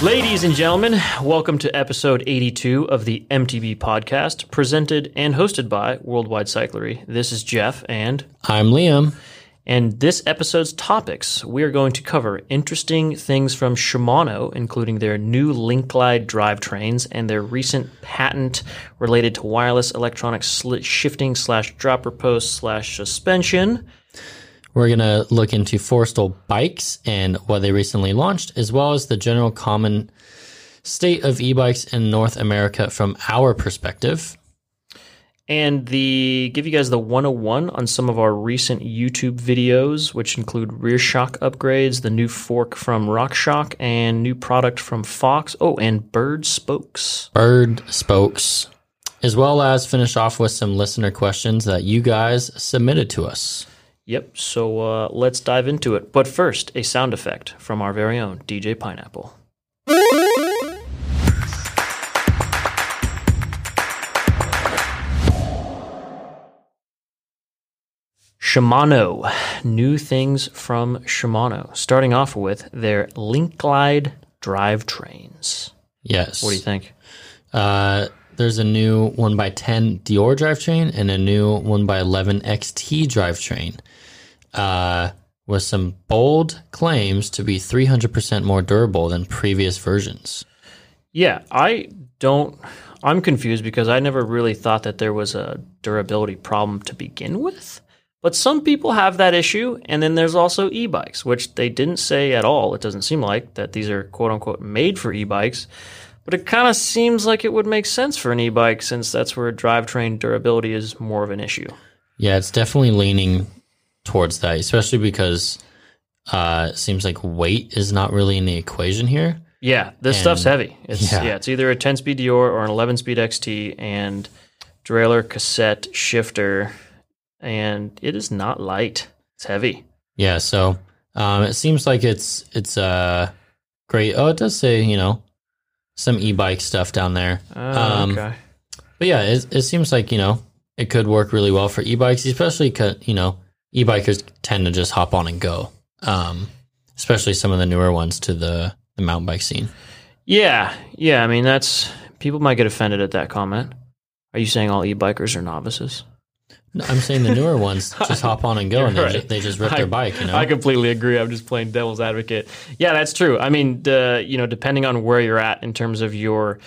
Ladies and gentlemen, welcome to episode 82 of the MTB podcast, presented and hosted by Worldwide Cyclery. This is Jeff, and I'm Liam. and this episode's topics, we are going to cover interesting things from Shimano, including their new Link Glide drivetrains and their recent patent related to wireless electronic shifting slash dropper post slash suspension. We're going to look into Forestal bikes and what they recently launched, as well as the general common state of e bikes in North America from our perspective. and the give you guys the 101 on some of our recent YouTube videos, which include rear shock upgrades, the new fork from RockShox, and new product from Fox. Oh, and bird spokes. Bird spokes, as well as finish off with some listener questions that you guys submitted to us. Yep. So uh, let's dive into it. But first, a sound effect from our very own DJ Pineapple. Shimano. New things from Shimano. Starting off with their Link Glide drivetrains. Yes. What do you think? Uh, there's a new 1x10 Deore drivetrain and a new 1x11 XT drivetrain uh, with some bold claims to be 300% more durable than previous versions. Yeah, I don't. I'm confused because I never really thought that there was a durability problem to begin with. But some people have that issue, and then there's also e-bikes, which they didn't say at all. It doesn't seem like that these are quote unquote made for e-bikes, but it kind of seems like it would make sense for an e-bike since that's where drivetrain durability is more of an issue. Yeah, it's definitely leaning towards that, especially because uh, it seems like weight is not really in the equation here. Yeah, this And- stuff's heavy. It's yeah. yeah. it's either a 10 speed Deore or an 11 speed XT and derailleur cassette shifter and it is not light. It's heavy. Yeah, so um, it seems like it's it's uh, great. Oh, it does say you know some e-bike stuff down there. Oh, Um, okay. But yeah, it, it seems like, you know, it could work really well for e-bikes, especially because, you know, e-bikers tend to just hop on and go. Um, especially some of the newer ones to the, the mountain bike scene. Yeah, yeah. I mean, that's people might get offended at that comment. Are you saying all e-bikers are novices? No, I'm saying the newer ones just hop on and go and they, You're ju- they just rip I- their bike, you know? I completely agree. I'm just playing devil's advocate. Yeah, that's true. I mean, the you know, depending on where you're at in terms of your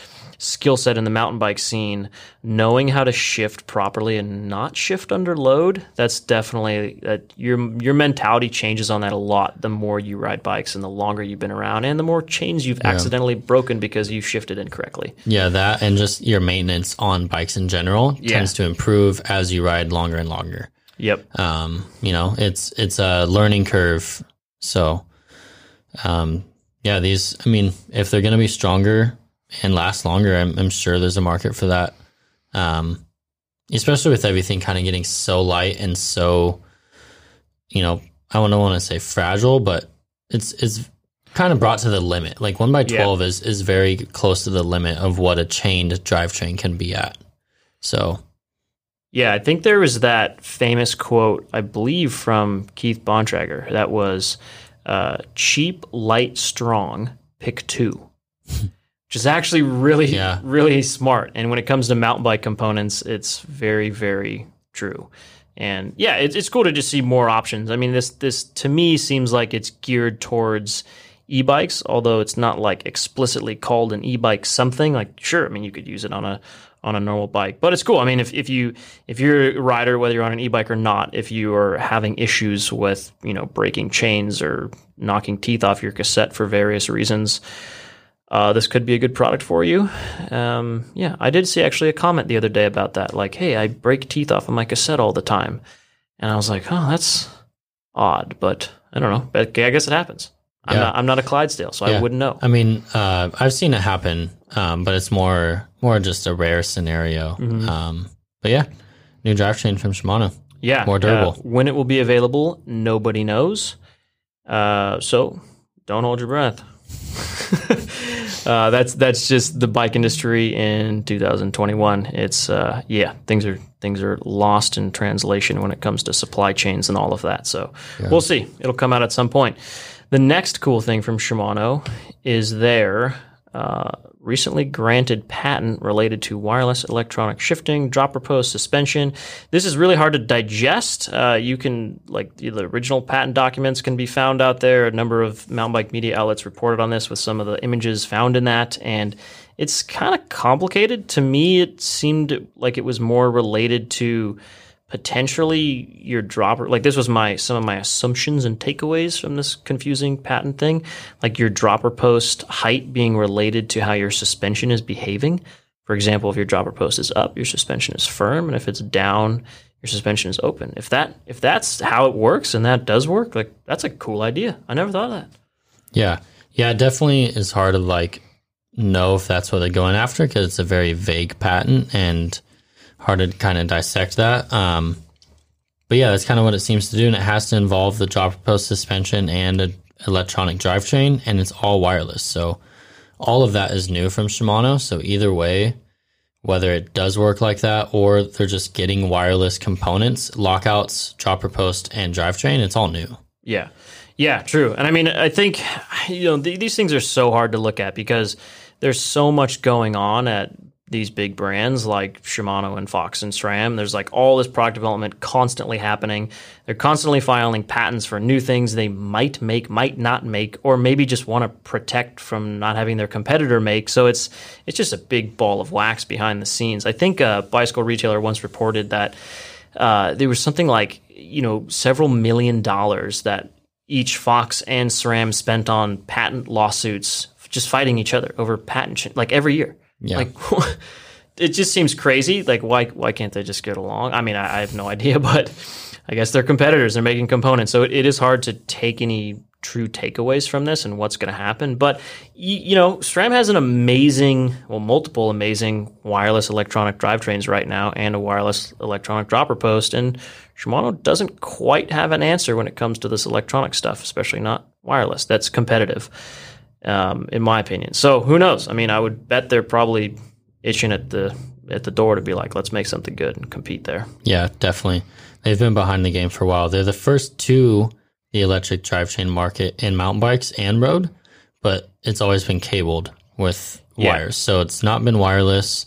skill set in the mountain bike scene, knowing how to shift properly and not shift under load, that's definitely that your your mentality changes on that a lot the more you ride bikes and the longer you've been around and the more chains you've accidentally broken because you shifted incorrectly. yeah, that and just your maintenance on bikes in general Yeah. tends to improve as you ride longer and longer. Yep. um, you know, it's it's a learning curve. So, um, yeah, these. I mean, if they're going to be stronger and last longer, I'm, I'm sure there's a market for that. Um, especially with everything kind of getting so light and so, you know, I don't want to say fragile, but it's it's kind of brought to the limit. Like one by twelve is is very close to the limit of what a chained drivetrain can be at. So Yeah, I think there was that famous quote, I believe, from Keith Bontrager that was uh, cheap, light, strong, pick two. Which is actually really, Yeah. really smart. And when it comes to mountain bike components, it's very, very true. And yeah, it's, it's cool to just see more options. I mean, this this to me seems like it's geared towards e-bikes, although it's not like explicitly called an e-bike something. Like, sure, I mean, you could use it on a on a normal bike, but it's cool. I mean, if, if you if you're a rider, whether you're on an e-bike or not, if you are having issues with you know breaking chains or knocking teeth off your cassette for various reasons, uh, this could be a good product for you. Um, yeah, I did see actually a comment the other day about that. Like, hey, I break teeth off of my cassette all the time, and I was like, oh, that's odd, but I don't know. But I guess it happens. I'm Yeah. not I'm not a Clydesdale, so I wouldn't know. I mean, uh, I've seen it happen, um, but it's more more just a rare scenario. Mm-hmm. Um, but yeah, new drivetrain from Shimano. Yeah, More durable. uh, when it will be available, nobody knows. Uh, so don't hold your breath. uh, that's that's just the bike industry in 2021. It's uh, yeah, things are things are lost in translation when it comes to supply chains and all of that. So we'll see. It'll come out at some point. The next cool thing from Shimano is their uh, recently granted patent related to wireless electronic shifting, dropper post, suspension. This is really hard to digest. Uh, you can, like, the original patent documents can be found out there. A number of mountain bike media outlets reported on this with some of the images found in that. And it's kind of complicated. To me, it seemed like it was more related to potentially your dropper like this was my some of my assumptions and takeaways from this confusing patent thing. Like your dropper post height being related to how your suspension is behaving. For example if your dropper post is up your suspension is firm. And if it's down your suspension is open. If that if that's how it works and that does work like that's a cool idea. I never thought of that. Yeah. Yeah, it definitely is hard to like know if that's what they're going after because it's a very vague patent and hard to kind of dissect that. Um, but yeah, that's kind of what it seems to do, and it has to involve the dropper post suspension and an electronic drivetrain, and it's all wireless. So all of that is new from Shimano. So either way, whether it does work like that or they're just getting wireless components, lockouts, dropper post, and drivetrain, it's all new. Yeah. Yeah, true. And I mean, I think, you know, th- these things are so hard to look at because there's so much going on at these big brands like Shimano and Fox and SRAM. There's like all this product development constantly happening. They're constantly filing patents for new things they might make, might not make, or maybe just want to protect from not having their competitor make. So it's it's just a big ball of wax behind the scenes. I think a bicycle retailer once reported that uh, there was something like you know several million dollars that each Fox and SRAM spent on patent lawsuits, just fighting each other over patent, like every year. Yeah. Like, it just seems crazy. Like, why why can't they just get along? I mean, I, I have no idea, but I guess they're competitors. They're making components, so it, it is hard to take any true takeaways from this and what's going to happen. But y- you know, SRAM has an amazing, well, multiple amazing wireless electronic drivetrains right now, and a wireless electronic dropper post. And Shimano doesn't quite have an answer when it comes to this electronic stuff, especially not wireless. That's competitive, um, in my opinion. So who knows? I mean, I would bet they're probably itching at the at the door to be like, let's make something good and compete there. Yeah, definitely. They've been behind the game for a while. They're the first to the electric drivetrain market in mountain bikes and road, but it's always been cabled with Yeah. wires. So it's not been wireless.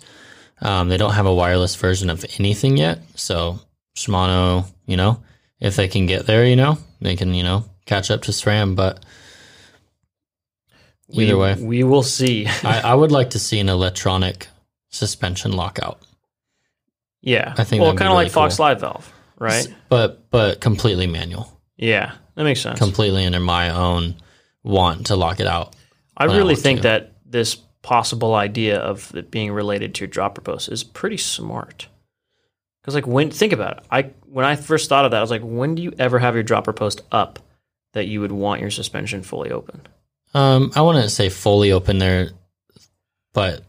Um, they don't have a wireless version of anything yet. So Shimano, you know, if they can get there, you know, they can, you know, catch up to SRAM. But either we, way, we will see. I, I would like to see an electronic suspension lockout. yeah, I think well, kind of really like Fox cool. Live Valve, right? But but completely manual. Yeah, that makes sense. completely under my own want to lock it out. I when I really think to. that this possible idea of it being related to your dropper post is pretty smart. Because like when think about it, I when I first thought of that, I was like, when do you ever have your dropper post up that you would want your suspension fully open? Um, I wouldn't say fully open there, but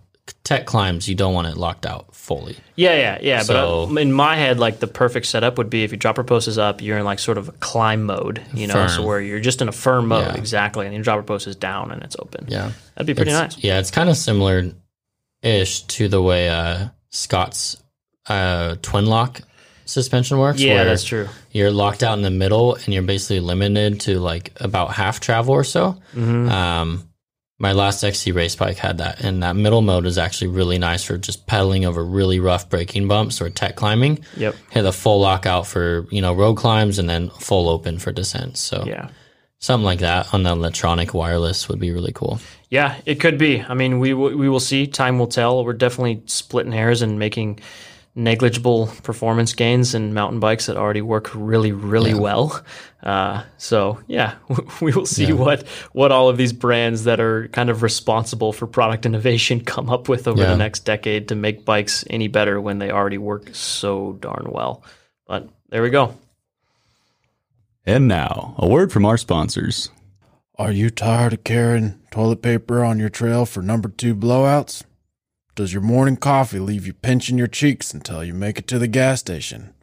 tech climbs you don't want it locked out fully. Yeah, yeah, yeah. So- but uh, in my head, like the perfect setup would be if your dropper post is up, you're in like sort of a climb mode, you know, Firm. so where you're just in a firm mode, Yeah. exactly, and your dropper post is down and it's open. Yeah, That'd be pretty It's- nice. Yeah, it's kind of similar ish to the way uh, Scott's uh, TwinLoc suspension works. Yeah, that's true. You're locked out in the middle, and you're basically limited to like about half travel or so. Mm-hmm. Um, my last XC race bike had that, and that middle mode is actually really nice for just pedaling over really rough braking bumps or tech climbing. Yep. Hit a full lockout for you know road climbs, and then full open for descents. So Yeah. something like that on the electronic wireless would be really cool. Yeah, it could be. I mean, we will- we will see. Time will tell. We're definitely splitting hairs and making negligible performance gains in mountain bikes that already work really, really well. Uh, so yeah, we will see what what all of these brands that are kind of responsible for product innovation come up with over Yeah. the next decade to make bikes any better when they already work so darn well. But there we go. And now, a word from our sponsors. Are you tired of carrying toilet paper on your trail for number two blowouts? Does your morning coffee leave you pinching your cheeks until you make it to the gas station?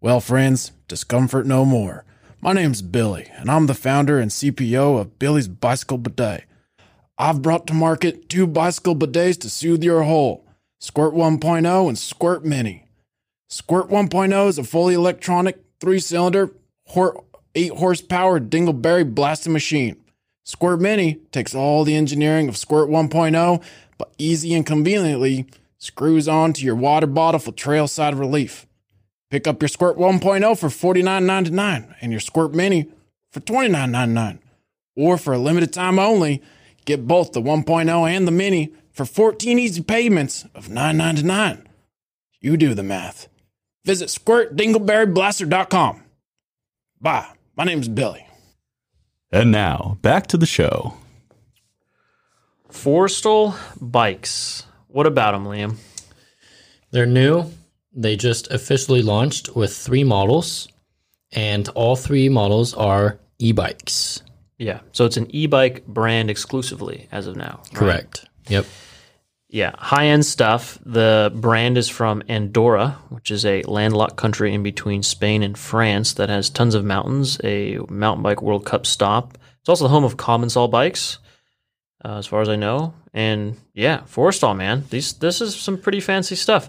Well, friends, discomfort no more. My name's Billy, and I'm the founder and CPO of Billy's Bicycle Bidet. I've brought to market two bicycle bidets to soothe your hole Squirt 1.0 and Squirt Mini. Squirt 1.0 is a fully electronic, three cylinder, 8 horsepower dingleberry blasting machine. Squirt Mini takes all the engineering of Squirt 1.0, but easy and conveniently screws onto your water bottle for trailside relief. Pick up your Squirt 1.0 for $49.99 and your Squirt Mini for $29.99. Or for a limited time only, get both the 1.0 and the Mini for 14 easy payments of $9.99. You do the math. Visit squirtdingleberryblaster.com. Bye. My name's Billy. And now, back to the show. Forestal bikes. What about them, Liam? They're new. They just officially launched with three models, and all three models are e bikes. Yeah. So it's an e-bike brand exclusively as of now. right? Correct. Yep. Yeah, high end stuff. The brand is from Andorra, which is a landlocked country in between Spain and France that has tons of mountains, a mountain bike World Cup stop. It's also the home of Commensal bikes, uh, as far as I know. And yeah, Forestal, man, these this is some pretty fancy stuff.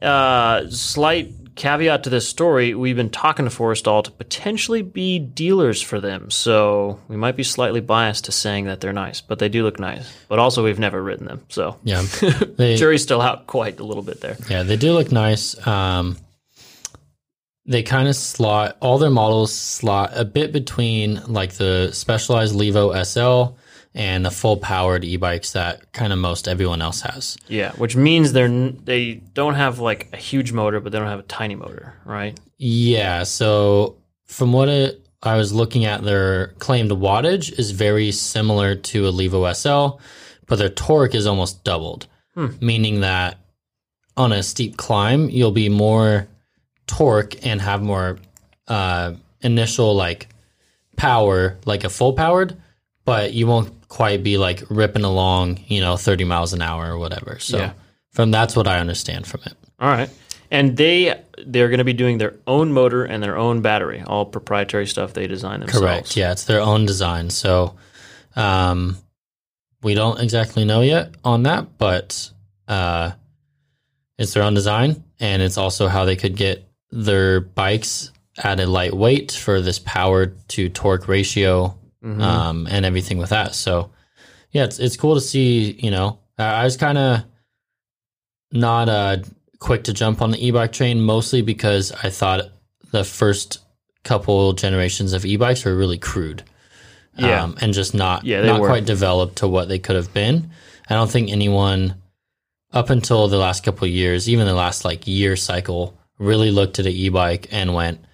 Uh, slight caveat to this story: we've been talking to Forestal to potentially be dealers for them, so we might be slightly biased to saying that they're nice, but they do look nice. But also, we've never ridden them, so Yeah. They, jury's still out quite a little bit there. Yeah, they do look nice. Um, they kind of slot all their models slot a bit between like the specialized Levo SL and the full powered e-bikes that kind of most everyone else has. Yeah, which means they're n- they don't have like a huge motor, but they don't have a tiny motor, right? Yeah, so from what it, I was looking at, their claimed wattage is very similar to a Levo SL, but their torque is almost doubled, meaning that on a steep climb, you'll be more torque and have more uh, initial like power, like a full powered, but you won't quite be like ripping along, you know, 30 miles an hour or whatever. So Yeah. from that's what I understand from it. All right, and they they're going to be doing their own motor and their own battery, all proprietary stuff they design themselves. Correct. Yeah, it's their own design. So um, we don't exactly know yet on that, but uh, it's their own design, and it's also how they could get their bikes at a light weight for this power to torque ratio um, and everything with that. So yeah, it's it's cool to see. You know, I I was kind of not uh, quick to jump on the e-bike train, mostly because I thought the first couple generations of e-bikes were really crude. Yeah. Um, and just not Yeah, not were. quite developed to what they could have been. I don't think anyone up until the last couple of years, even the last like year cycle, really looked at an e-bike and went,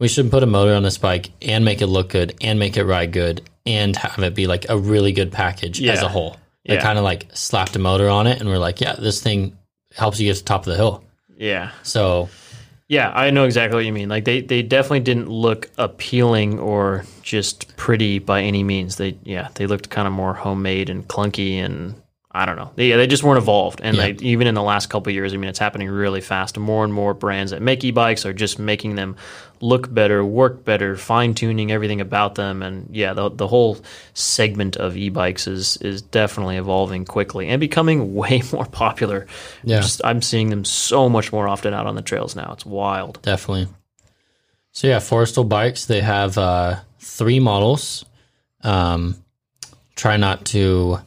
"We should put a motor on this bike and make it look good and make it ride good and have it be like a really good package as a whole." They Yeah. kind of like slapped a motor on it and we're like, "Yeah, this thing helps you get to the top of the hill." Yeah, So yeah, I know exactly what you mean. Like they they definitely didn't look appealing or just pretty by any means. They yeah, they looked kind of more homemade and clunky and. I don't know. They, yeah, they just weren't evolved, and Yeah. like even in the last couple of years, I mean, it's happening really fast. More and more brands that make e-bikes are just making them look better, work better, fine tuning everything about them, and yeah, the the whole segment of e-bikes is is definitely evolving quickly and becoming way more popular. Yeah. Just, I'm seeing them so much more often out on the trails now. It's wild. Definitely. So yeah, Forestal bikes. They have uh, three models. Um, try not to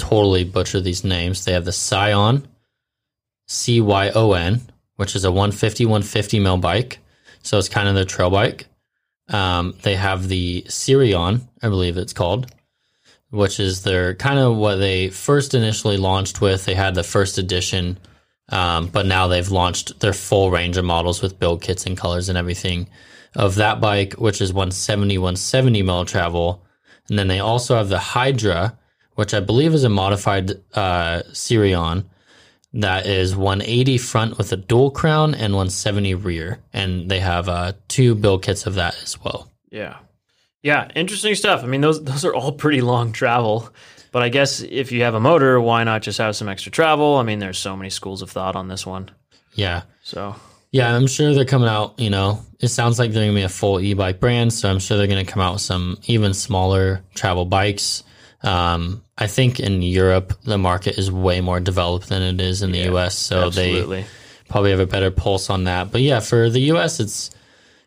totally butcher these names. They have the Cyon, C Y O N, which is a 150 150 mil bike. So it's kind of their trail bike. Um, they have the Siryon, I believe it's called, which is their kind of what they first initially launched with. They had the first edition um, but now they've launched their full range of models with build kits and colors and everything of that bike, which is 170, 170 mil travel. And then they also have the Hydra, which I believe is a modified uh, Siryon that is 180 front with a dual crown and 170 rear. And they have uh, two build kits of that as well. Yeah. Yeah, interesting stuff. I mean, those those are all pretty long travel. But I guess if you have a motor, why not just have some extra travel? I mean, there's so many schools of thought on this one. Yeah. So Yeah, I'm sure they're coming out. You know, it sounds like they're gonna be a full e-bike brand, so I'm sure they're gonna come out with some even smaller travel bikes. Um, I think in Europe the market is way more developed than it is in the Yeah, US, so absolutely. they probably have a better pulse on that. But yeah, for the US, it's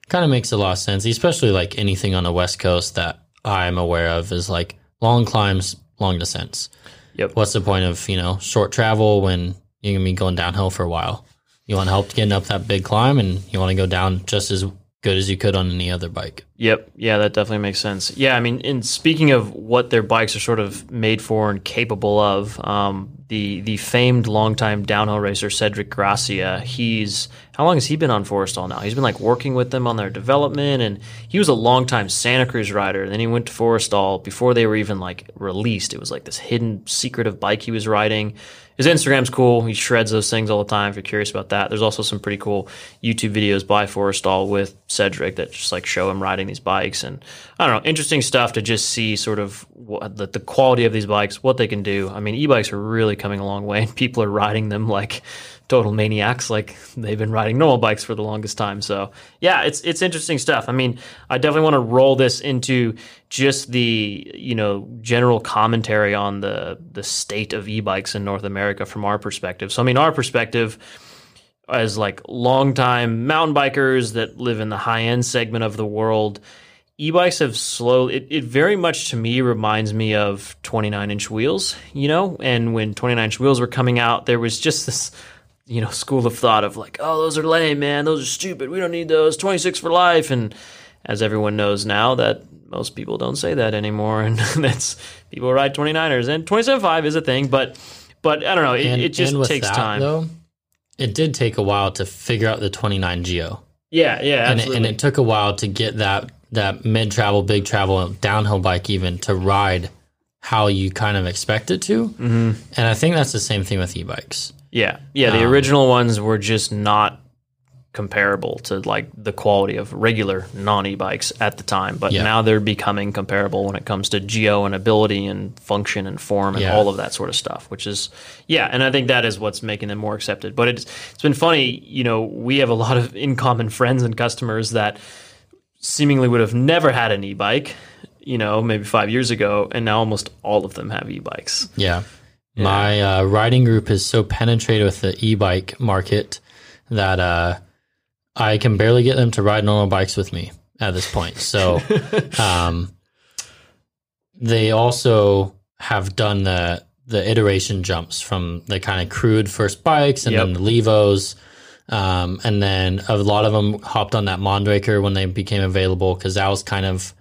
kind of makes a lot of sense, especially like anything on the West Coast that I'm aware of is like long climbs, long descents. Yep. What's the point of you know short travel when you're gonna be going downhill for a while? You want help getting up that big climb, and you want to go down just as good as you could on any other bike. Yep. Yeah, that definitely makes sense. Yeah, I mean, in speaking of what their bikes are sort of made for and capable of, um, the the famed longtime downhill racer Cedric Gracia, he's how long has he been on Forestal now? He's been like working with them on their development, and he was a longtime Santa Cruz rider. And Then he went to Forestal before they were even like released. It was like this hidden secretive bike he was riding. His Instagram's cool. He shreds those things all the time. If you're curious about that, there's also some pretty cool YouTube videos by Forestal with Cedric that just like show him riding these bikes, and I don't know, interesting stuff to just see sort of what, the, the quality of these bikes, what they can do. I mean, e-bikes are really coming a long way, and people are riding them like total maniacs like they've been riding normal bikes for the longest time. So yeah it's it's interesting stuff. I mean i definitely want to roll this into just the you know general commentary on the the state of e-bikes in north america from our perspective. So i mean our perspective as like longtime mountain bikers that live in the high end segment of the world e-bikes have slowly it, it very much to me reminds me of 29 inch wheels you know? And when 29 inch wheels were coming out there was just this you know school of thought of like oh those are lame man. Those are stupid. We don't need those. 26 for life. And as everyone knows now that most people don't say that anymore. And that's people ride 29ers and 27.5 is a thing but but i don't know. It, And, it just takes that, time. Though it did take a while to figure out the 29 Geo, yeah yeah and it, and it took a while to get that that mid travel, big travel, downhill bike even to ride how you kind of expect it to. Mm-hmm. And I think that's the same thing with e-bikes. Yeah, yeah. The Um, original ones were just not comparable to like the quality of regular non e-bikes at the time, but Yeah. now they're becoming comparable when it comes to geo and ability and function and form and Yeah. all of that sort of stuff. Which is yeah, and I think that is what's making them more accepted. But it's it's been funny, you know, we have a lot of in common friends and customers that seemingly would have never had an e-bike. You know, maybe five years ago, and now almost all of them have e-bikes. Yeah. My uh, riding group is so penetrated with the e-bike market that uh, I can barely get them to ride normal bikes with me at this point. So um, they also have done the the iteration jumps from the kind of crude first bikes and then the Levos. Um, and then a lot of them hopped on that Mondraker when they became available because that was kind of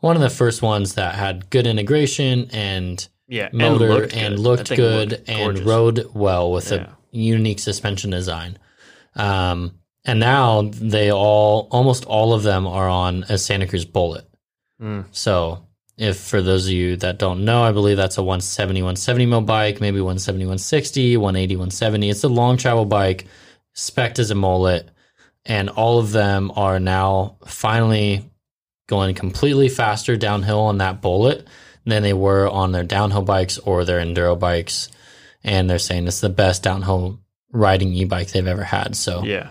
one of the first ones that had good integration and Yeah, motor looked and good. looked, I think it good looked and rode well with Yeah. a unique suspension design. Um, and now they all, almost all of them are on a Santa Cruz Bullit. Mm. So if for those of you that don't know, I believe that's a 170, 170 mil bike, maybe 170, 160, 180, 170. It's a long travel bike, spec as a mullet, and all of them are now finally going completely faster downhill on that Bullit than they were on their downhill bikes or their enduro bikes. And they're saying it's the best downhill riding e bike they've ever had. So Yeah.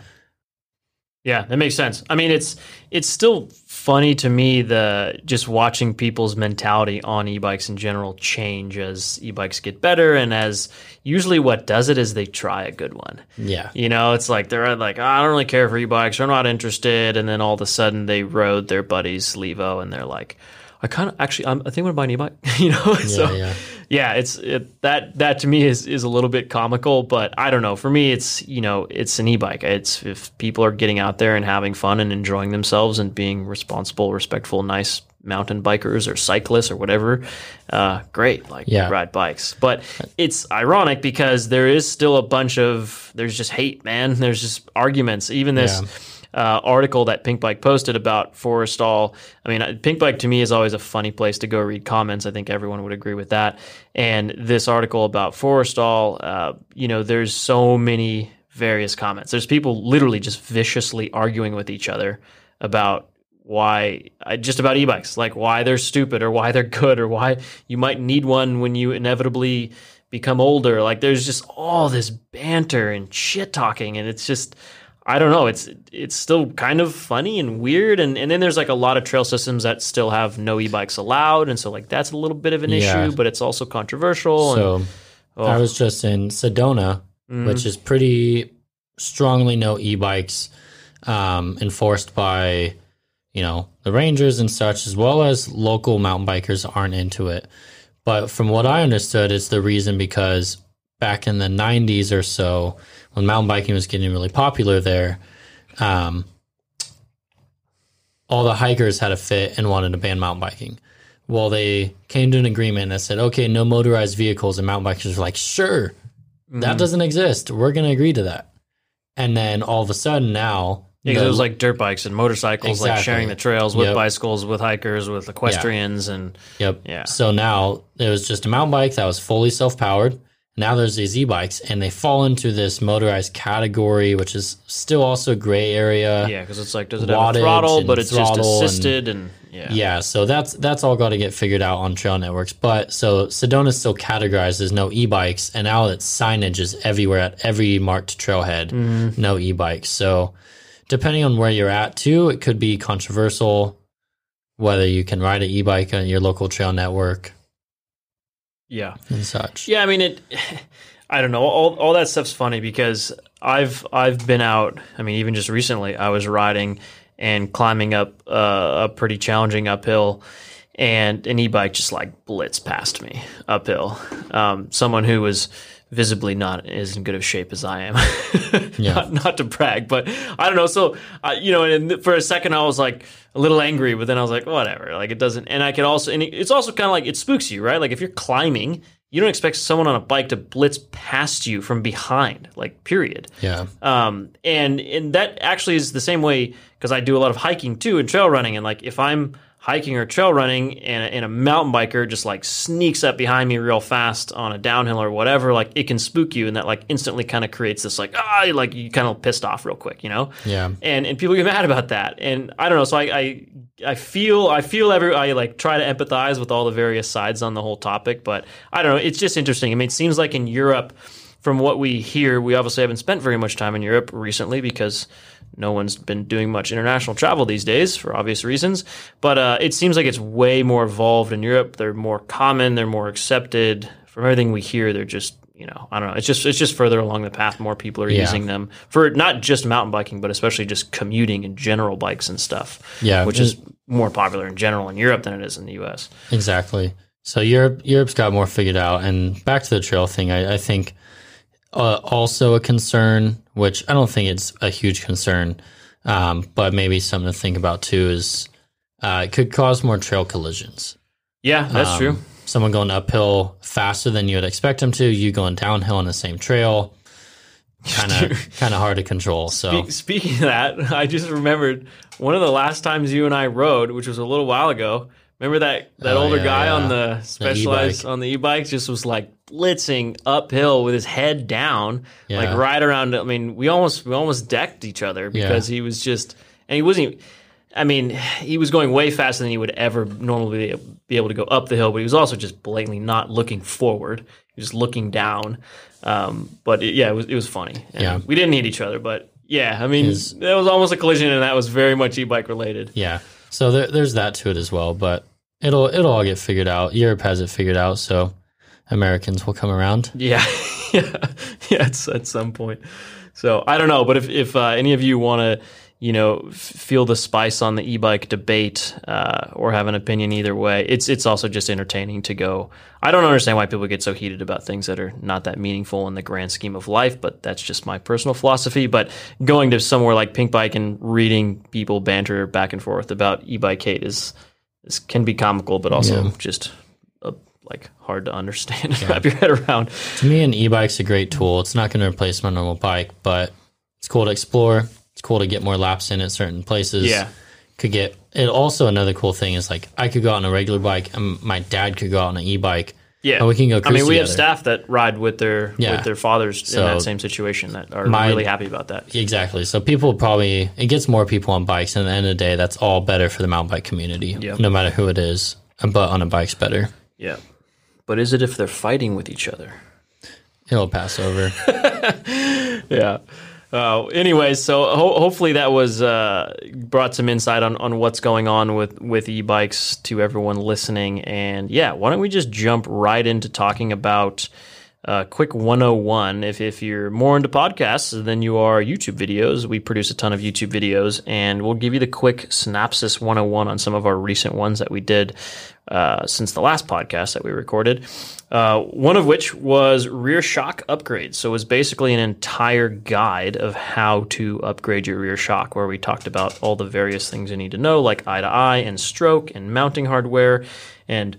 Yeah, that makes sense. I mean, it's it's still funny to me the just watching people's mentality on e-bikes in general change as e-bikes get better and as usually what does it is they try a good one. yeah. You know, it's like they're like, I don't really care for e-bikes, I'm not interested, and then all of a sudden they rode their buddy's Levo and they're like, I kind of actually, I'm, I think I'm gonna buy an e-bike. you know, so yeah. yeah, it's it, that that to me is is a little bit comical, but I don't know. For me, it's you know, it's an e-bike. It's if people are getting out there and having fun and enjoying themselves and being responsible, respectful, nice mountain bikers or cyclists or whatever, uh, great. Like Yeah. ride bikes. But it's ironic because there is still a bunch of there's just hate, man. There's just arguments. Even this Yeah. Uh, article that Pink Bike posted about Forestal. I mean, Pink Bike to me is always a funny place to go read comments. I think everyone would agree with that. And this article about Forestal, uh, you know, there's so many various comments. There's people literally just viciously arguing with each other about why uh, just about e-bikes like why they're stupid or why they're good or why you might need one when you inevitably become older like there's just all this banter and shit talking and it's just I don't know. It's it's still kind of funny and weird, and and then there's like a lot of trail systems that still have no e-bikes allowed, and so like that's a little bit of an Yeah. issue, but it's also controversial. and, So oh, I was just in Sedona, mm, which is pretty strongly no e bikes um, enforced by, you know, the rangers and such, as well as local mountain bikers aren't into it. But from what I understood, it's the reason because back in the 90s or so, when mountain biking was getting really popular there, um, all the hikers had a fit and wanted to ban mountain biking. Well, they came to an agreement that said, okay, no motorized vehicles, and mountain bikers were like, sure, that doesn't exist. We're going to agree to that. And then all of a sudden now, Yeah, the- it was like dirt bikes and motorcycles, like sharing the trails with Yep. bicycles, with hikers, with equestrians, and Yep. Yeah. So now it was just a mountain bike that was fully self powered. Now there's these e bikes, and they fall into this motorized category, which is still also gray area. yeah, because it's like, does it have a throttle? But it's just throttle and- assisted, and, yeah, Yeah, so that's that's all got to get figured out on trail networks. But so Sedona still categorized as no e-bikes, and now its signage is everywhere at every marked trailhead, Mm-hmm. no e-bikes. So depending on where you're at, too, it could be controversial whether you can ride an e-bike on your local trail network yeah. and such. Yeah, I mean it. I don't know. All all that stuff's funny because I've I've been out. I mean, even just recently, I was riding and climbing up uh, a pretty challenging uphill, and an e-bike just like blitzed past me uphill. Um, someone who was visibly not as in good of shape as I am. Yeah. not, not to brag, but I don't know. So, uh, you know, and for a second I was like a little angry, but then I was like, whatever. Like it doesn't. And I could also, and it's also kind of like it spooks you, right? Like if you're climbing, you don't expect someone on a bike to blitz past you from behind, like period. Yeah. Um, and and that actually is the same way because I do a lot of hiking too and trail running. And like if I'm hiking or trail running and, and a mountain biker just like sneaks up behind me real fast on a downhill or whatever, like it can spook you and that like instantly kind of creates this like ah like you kind of pissed off real quick, you know? Yeah. and and people get mad about that and i don't know so i i, I feel i feel every i like try to empathize with all the various sides on the whole topic but i don't know it's just interesting i mean it seems like in europe from what we hear we obviously haven't spent very much time in europe recently because no one's been doing much international travel these days for obvious reasons but uh, it seems like it's way more evolved in europe they're more common they're more accepted from everything we hear they're just you know i don't know it's just it's just further along the path more people are Yeah. using them for not just mountain biking, but especially just commuting and general bikes and stuff. Yeah, which is more popular in general in Europe than it is in the U.S. Exactly. So Europe, Europe's got more figured out. And back to the trail thing, I, I think uh, also a concern, which I don't think it's a huge concern, um, but maybe something to think about too is uh, it could cause more trail collisions. Yeah, that's Um, true. Someone going uphill faster than you would expect them to, you going downhill on the same trail, kind of kind of hard to control. So Spe- Speaking of that, I just remembered one of the last times you and I rode, which was a little while ago. Remember that that Oh, older yeah, guy yeah. on the specialized e-bike. on the e-bike just was like blitzing uphill with his head down, Yeah. like right around. I mean, we almost we almost decked each other because he was just and he wasn't. even- I mean, he was going way faster than he would ever normally be- able to go up the hill, but he was also just blatantly not looking forward. He was looking down. Um, but it, yeah, it was it was funny. And Yeah. we didn't hit each other, but yeah, I mean, Is- that was almost a collision, and that was very much e-bike related. Yeah. So there, there's that to it as well, but it'll it'll all get figured out. Europe has it figured out, so Americans will come around. Yeah, yeah, yeah. It's at some point. So I don't know, but if if uh, any of you want to, you know, f- feel the spice on the e-bike debate uh, or have an opinion either way, it's it's also just entertaining to go. I don't understand why people get so heated about things that are not that meaningful in the grand scheme of life, but that's just my personal philosophy. But going to somewhere like Pink Bike and reading people banter back and forth about e-bike hate is, is can be comical, but also Yeah. just. Like hard to understand and wrap your head around. To me, an e-bike's a great tool. It's not going to replace my normal bike, but it's cool to explore. It's cool to get more laps in at certain places. Yeah. Could get it. Also, another cool thing is like I could go out on a regular bike, and my dad could go out on an e-bike. Yeah, and we can go. I mean, we have staff that ride with their Yeah. with their fathers in that same situation that are my- really happy about that. Exactly. So people probably it gets more people on bikes, and at the end of the day, that's all better for the mountain bike community, Yep. no matter who it is. But on a bike's better. Yeah, but is it if they're fighting with each other? It'll pass over. Yeah. Uh, anyways, so ho- hopefully that was uh, brought some insight on, on what's going on with, with e-bikes to everyone listening. And yeah, why don't we just jump right into talking about uh, quick 101. If, if you're more into podcasts than you are YouTube videos, we produce a ton of YouTube videos, and we'll give you the quick synopsis 101 on some of our recent ones that we did uh, since the last podcast that we recorded. Uh, one of which was rear shock upgrades. So it was basically an entire guide of how to upgrade your rear shock, where we talked about all the various things you need to know, like eye to eye and stroke and mounting hardware and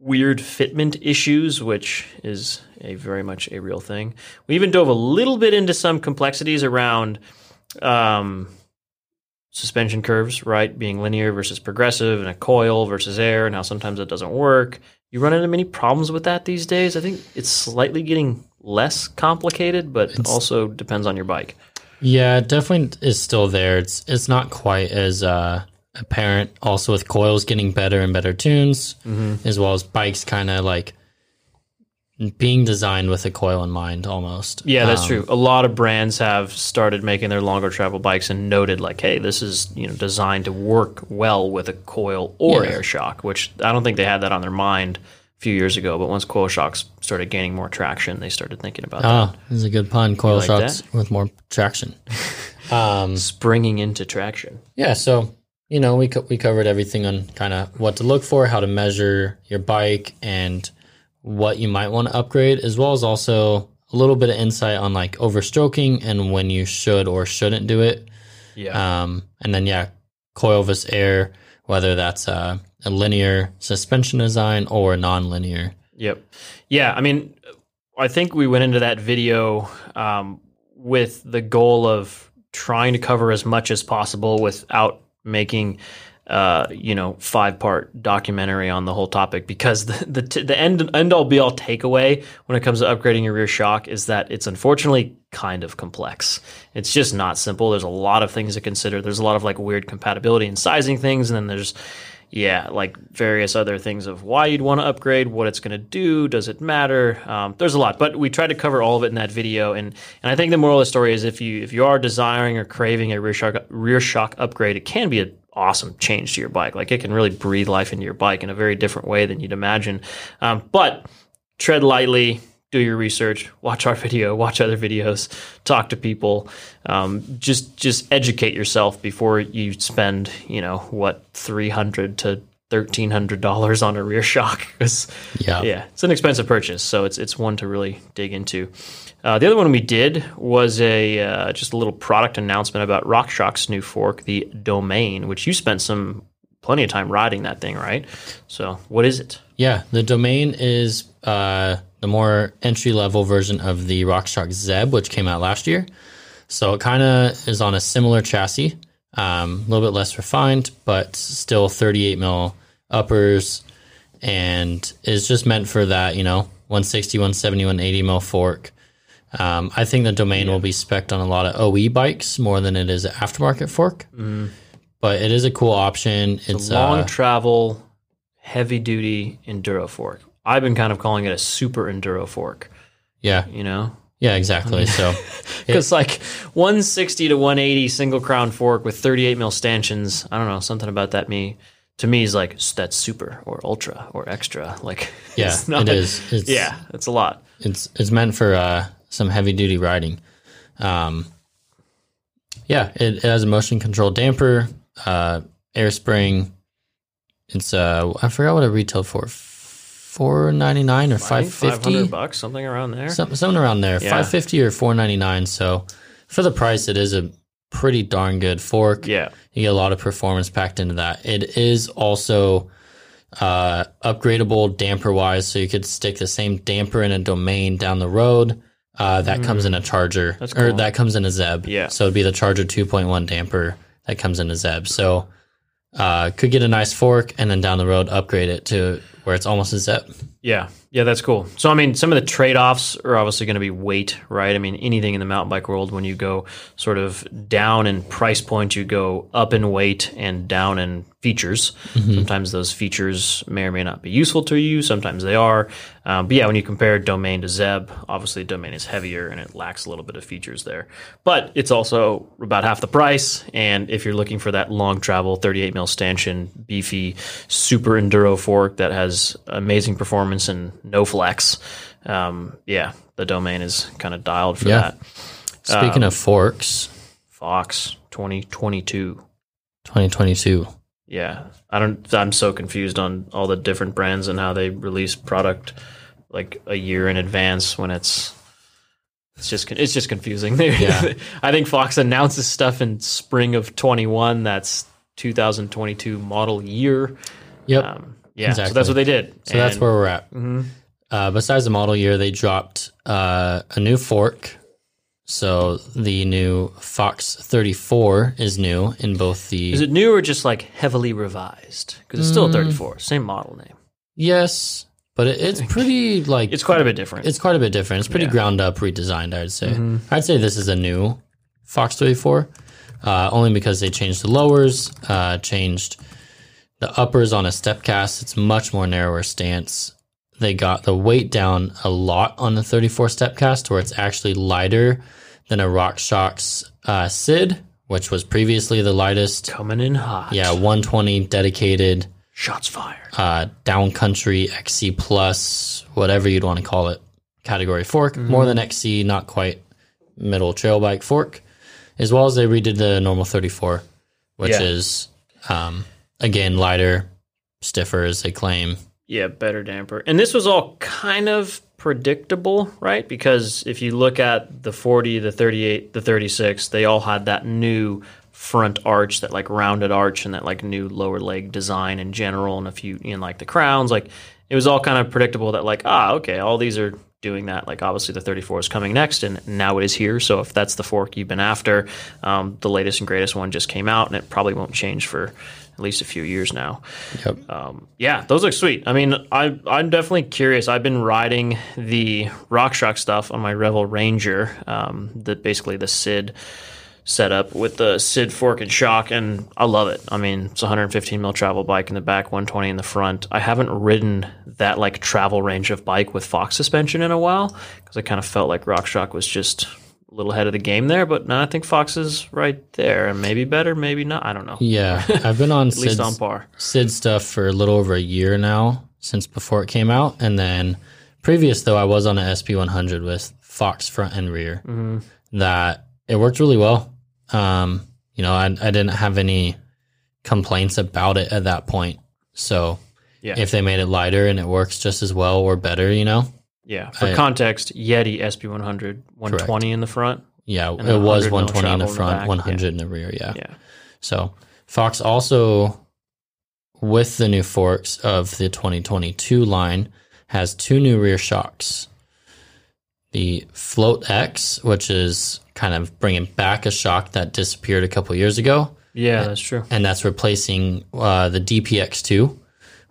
weird fitment issues, which is a very much a real thing. We even dove a little bit into some complexities around um, suspension curves, right? Being linear versus progressive, and a coil versus air, and how sometimes it doesn't work. You run into many problems with that these days. I think it's slightly getting less complicated, but It's- also depends on your bike. Yeah, definitely is still there. It's it's not quite as uh, apparent. Also, with coils getting better and better tunes, Mm-hmm. as well as bikes kind of like being designed with a coil in mind, almost. Yeah, that's Um, true. A lot of brands have started making their longer travel bikes and noted like, hey, this is you know designed to work well with a coil or Yeah. air shock, which I don't think they had that on their mind a few years ago. But once coil shocks started gaining more traction, they started thinking about that. Oh, this is a good pun. Coil like shocks with more traction. um, Springing into traction. yeah, so you know we co- we covered everything on kind of what to look for, how to measure your bike, and what you might want to upgrade, as well as also a little bit of insight on like overstroking and when you should or shouldn't do it. Yeah. Um, and then yeah, coil versus air, whether that's a, a linear suspension design or non-linear. Yep. Yeah. I mean, I think we went into that video um, with the goal of trying to cover as much as possible without making, uh, you know, five part documentary on the whole topic because the the, t- the end end all be all takeaway when it comes to upgrading your rear shock is that it's unfortunately kind of complex. It's just not simple. There's a lot of things to consider. There's a lot of like weird compatibility and sizing things, and then there's yeah, like various other things of why you'd want to upgrade, what it's going to do, does it matter? Um, there's a lot, but we tried to cover all of it in that video. And and I think the moral of the story is if you if you are desiring or craving a rear shock rear shock upgrade, it can be an awesome change to your bike. Like it can really breathe life into your bike in a very different way than you'd imagine. Um, but tread lightly. Do your research. Watch our video. Watch other videos. Talk to people. Um, just just educate yourself before you spend you know what three hundred to thirteen hundred dollars on a rear shock because Yeah. yeah, it's an expensive purchase, so it's it's one to really dig into. Uh, the other one we did was a uh, just a little product announcement about RockShox's new fork, the Domain, which you spent some plenty of time riding that thing, right? So what is it? Yeah, the domain is uh, the more entry level version of the RockShox Zeb, which came out last year. So it kind of is on a similar chassis, um, a little bit less refined, but still 38 mil uppers, and is just meant for that, you know, 160, 170, 180 mil fork. Um, I think the domain will be spec'd on a lot of OE bikes more than it is an aftermarket fork. But it is a cool option. It's a Long uh, travel, heavy duty enduro fork. I've been kind of calling it a super enduro fork. yeah, You know, yeah, exactly. So Because like 160 to 180 single crown fork with 38 mil stanchions, I don't know, something about that me to me is like that's super or ultra or extra. Like Yeah, it's not- it is. It's, yeah, it's a lot. it's it's meant for uh, some heavy duty riding. Um, yeah, it, it has a motion control damper, uh, air spring. It's uh, I forgot what it retailed for, four ninety nine or five think 500 fifty, bucks, something around there. something something around there, Yeah. five fifty or four ninety nine. So for the price, it is a pretty darn good fork. yeah, You get a lot of performance packed into that. It is also uh, upgradable damper wise, so you could stick the same damper in a domain down the road. Uh, that comes in a charger, Mm. That's or that comes in a Zeb. Yeah. So it'd be the Charger 2.1 damper that comes in a Zeb. So uh, could get a nice fork and then down the road upgrade it to where it's almost a Zeb. yeah, yeah. That's cool. So I mean, some of the trade offs are obviously going to be weight, right? I mean, anything in the mountain bike world, when you go sort of down in price point, you go up in weight and down in features. Sometimes those features may or may not be useful to you. Sometimes they are. Um, but yeah, when you compare Domain to Zeb, obviously Domain is heavier and it lacks a little bit of features there. But it's also about half the price. And if you're looking for that long travel, 38 mil stanchion, beefy, super enduro fork that has amazing performance and no flex, um, yeah, the domain is kind of dialed for Yeah. that. Speaking Um, of forks, Fox 2022. 2022. Yeah, I don't. I'm so confused on all the different brands and how they release product like a year in advance when it's it's just it's just confusing. Yeah. I think Fox announces stuff in spring of 21. That's 2022 model year. Yep. Um, yeah, so Exactly. that's what they did. so that's where we're at. Mhm. Uh, besides the model year, they dropped uh, a new fork. So the new Fox 34 is new in both the Is it new or just like heavily revised? Because it's Mm. still 34, same model name. yes, but it, it's pretty like It's quite a bit different. It's quite a bit different. It's pretty Yeah. ground up, redesigned. I'd say. Mhm. I'd say this is a new Fox 34, uh, only because they changed the lowers, uh, changed the uppers on a step cast. It's much more narrower stance. They got the weight down a lot on the 34 step cast, where it's actually lighter than a RockShox uh, Sid, which was previously the lightest. Coming in hot. Yeah, 120 dedicated Shots fired. uh, downcountry XC plus, whatever you'd want to call it, category fork. More than XC, not quite middle trail bike fork, as well as they redid the normal 34, which Yeah. is um, again lighter, stiffer as they claim. Yeah, better damper. And this was all kind of predictable, right? Because if you look at the 40, the 38, the 36, they all had that new front arch, that like rounded arch and that like new lower leg design in general and a few in like the crowns, like it was all kind of predictable that like, ah, okay, all these are doing that. Like obviously the 34 is coming next and now it is here. So if that's the fork you've been after, um, the latest and greatest one just came out and it probably won't change for at least a few years now. Yep. Um, yeah, those look sweet. I mean, I, I'm definitely curious. I've been riding the RockShox stuff on my Revel Ranger, um, the basically the Sid setup with the Sid fork and shock, and I love it. I mean, it's a 115 mil travel bike in the back, 120 in the front. I haven't ridden that like travel range of bike with Fox suspension in a while because I kind of felt like RockShox was just a little ahead of the game there. But no, I think Fox is right there, and maybe better, maybe not. I don't know. Yeah, I've been on At least Sid's, on par. Sid stuff for a little over a year now, since before it came out. And then previous, though, I was on an SB100 with Fox front and rear. Mm-hmm. that it worked really well. Um, you know, I, I didn't have any complaints about it at that point. So Yeah. if they made it lighter and it works just as well or better, you know, Yeah, for I- context, Yeti SB100, 120 in the front. yeah, it was 100 mil 120 in the the front, back, 100 in the rear. Yeah. Yeah. So Fox also, with the new forks of the 2022 line, has two new rear shocks. The Float X, which is kind of bringing back a shock that disappeared a couple years ago. Yeah, that's true. and that's replacing uh, the DPX2,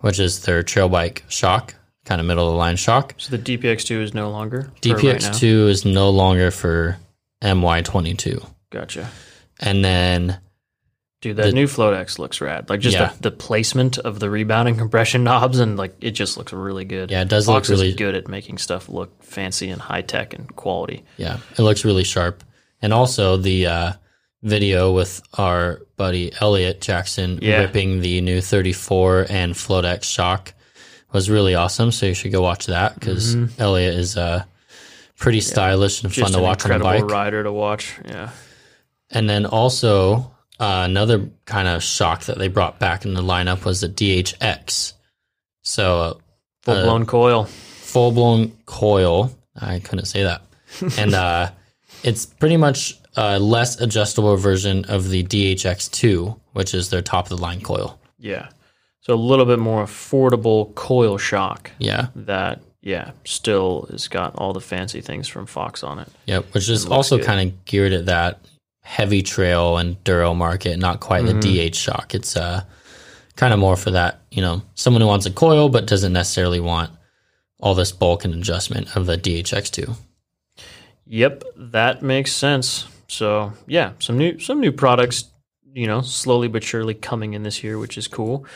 which is their trail bike shock, kind of middle of the line shock. So the DPX2 is no longer. for? DPX2 is no longer for MY22. Gotcha. And then, Dude, that The- new Float X looks rad. Like just Yeah. the, the placement of the rebound and compression knobs and like it just looks really good. yeah, it does Fox look really, good at making stuff look fancy and high tech and quality. yeah, it looks really sharp. And also the uh, video with our buddy Eliot Jackson Yeah. ripping the new 34 and Float X shock was really awesome. So you should go watch that because Eliot is uh, pretty stylish and fun Mm-hmm. To an watch on the bike. rider to watch. Yeah. And then also uh, another kind of shock that they brought back in the lineup was the DHX. So uh, Full blown coil. full blown coil. I couldn't say that. and uh, it's pretty much a less adjustable version of the DHX2, which is their top of the line coil. Yeah. So a little bit more affordable coil shock Yeah. that yeah, still has got all the fancy things from Fox on it. Yep. Which is also kind of geared at that heavy trail enduro market, not quite Mm-hmm. the DH shock. It's uh, kind of more for that, you know, someone who wants a coil but doesn't necessarily want all this bulk and adjustment of the DHX2. Yep, that makes sense. So yeah, some new some new products, you know, slowly but surely coming in this year, which is cool.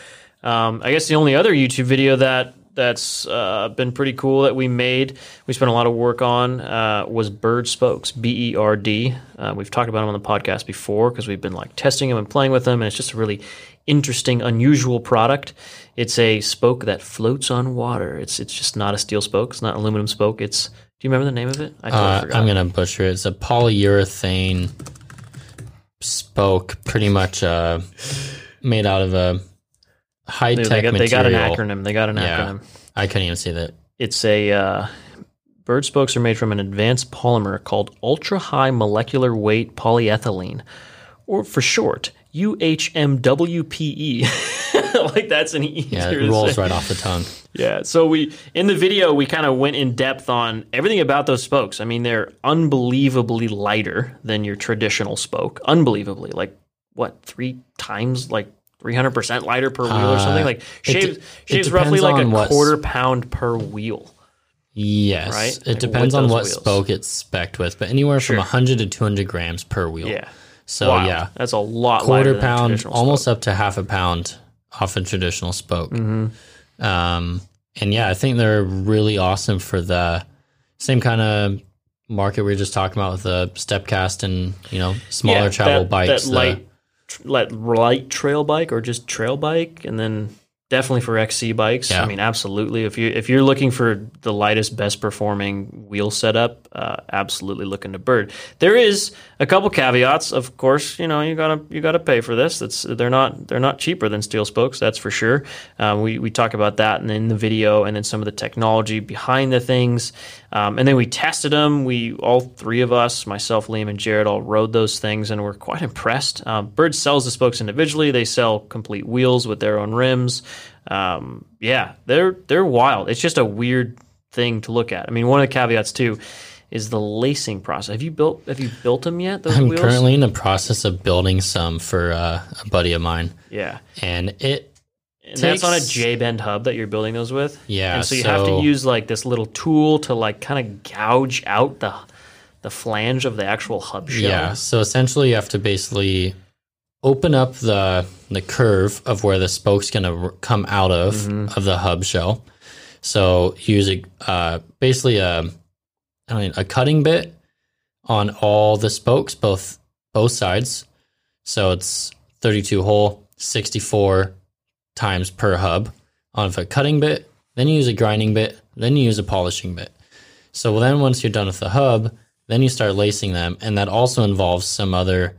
Um, I guess the only other YouTube video that that's uh, been pretty cool that we made, we spent a lot of work on, uh, was Berd Spokes, B E R D. Uh, we've talked about them on the podcast before because we've been like testing them and playing with them, and it's just a really interesting, unusual product. It's a spoke that floats on water. It's it's just not a steel spoke. It's not aluminum spoke. It's do you remember the name of it? I totally Uh, forgot. I'm gonna butcher it. It's a polyurethane spoke, pretty much uh, made out of a high they, tech got, they got an acronym. They got an Yeah. acronym. I couldn't even see that. It's a uh, Berd spokes are made from an advanced polymer called ultra high molecular weight polyethylene, or for short, UHMWPE. like that's an easier Yeah, it rolls right off the tongue. Yeah. So we in the video we kind of went in depth on everything about those spokes. I mean, they're unbelievably lighter than your traditional spoke. Unbelievably, like what three times like. 300% lighter per wheel or something Uh, like it shaves it shaves roughly like a quarter pound per wheel Yes, Right? it Like, depends on what wheels. spoke it's spec'd with, but anywhere from Sure. 100 to 200 grams per wheel. yeah So Wow. yeah, that's a lot lighter quarter pound, almost spoke. up to half a pound off a traditional spoke. Mm-hmm. Um, and yeah, I think they're really awesome for the same kind of market we were just talking about with the step cast and you know smaller Yeah, travel that, bikes. that the- light light, light trail bike or just trail bike and then definitely for XC bikes. Yeah. I mean absolutely. If you if you're looking for the lightest best performing wheel setup uh, absolutely look into Berd. There is a couple caveats. Of course you know you gotta you gotta pay for this. That's they're not they're not cheaper than steel spokes that's for sure. Um, we, we talk about that and in the video and then some of the technology behind the things. Um, and then we tested them we all three of us myself Liam and Jared all rode those things and we're quite impressed. Um, Berd sells the spokes individually. They sell complete wheels with their own rims um, yeah they're they're wild it's just a weird thing to look at I mean one of the caveats too is the lacing process have you built have you built them yet those I'm wheels currently in the process of building some for uh, a buddy of mine, yeah and it And that's on a J bend hub that you're building those with. Yeah, And so you have to use like this little tool to like kind of gouge out the the flange of the actual hub shell. Yeah. So essentially, you have to basically open up the the curve of where the spoke's going to come out of Mm-hmm. of the hub shell. So use a uh, basically a know, a cutting bit on all the spokes, both both sides. So it's 32 hole, 64 times per hub on a cutting bit. Then you use a grinding bit. Then you use a polishing bit. So then once you're done with the hub, then you start lacing them, and that also involves some other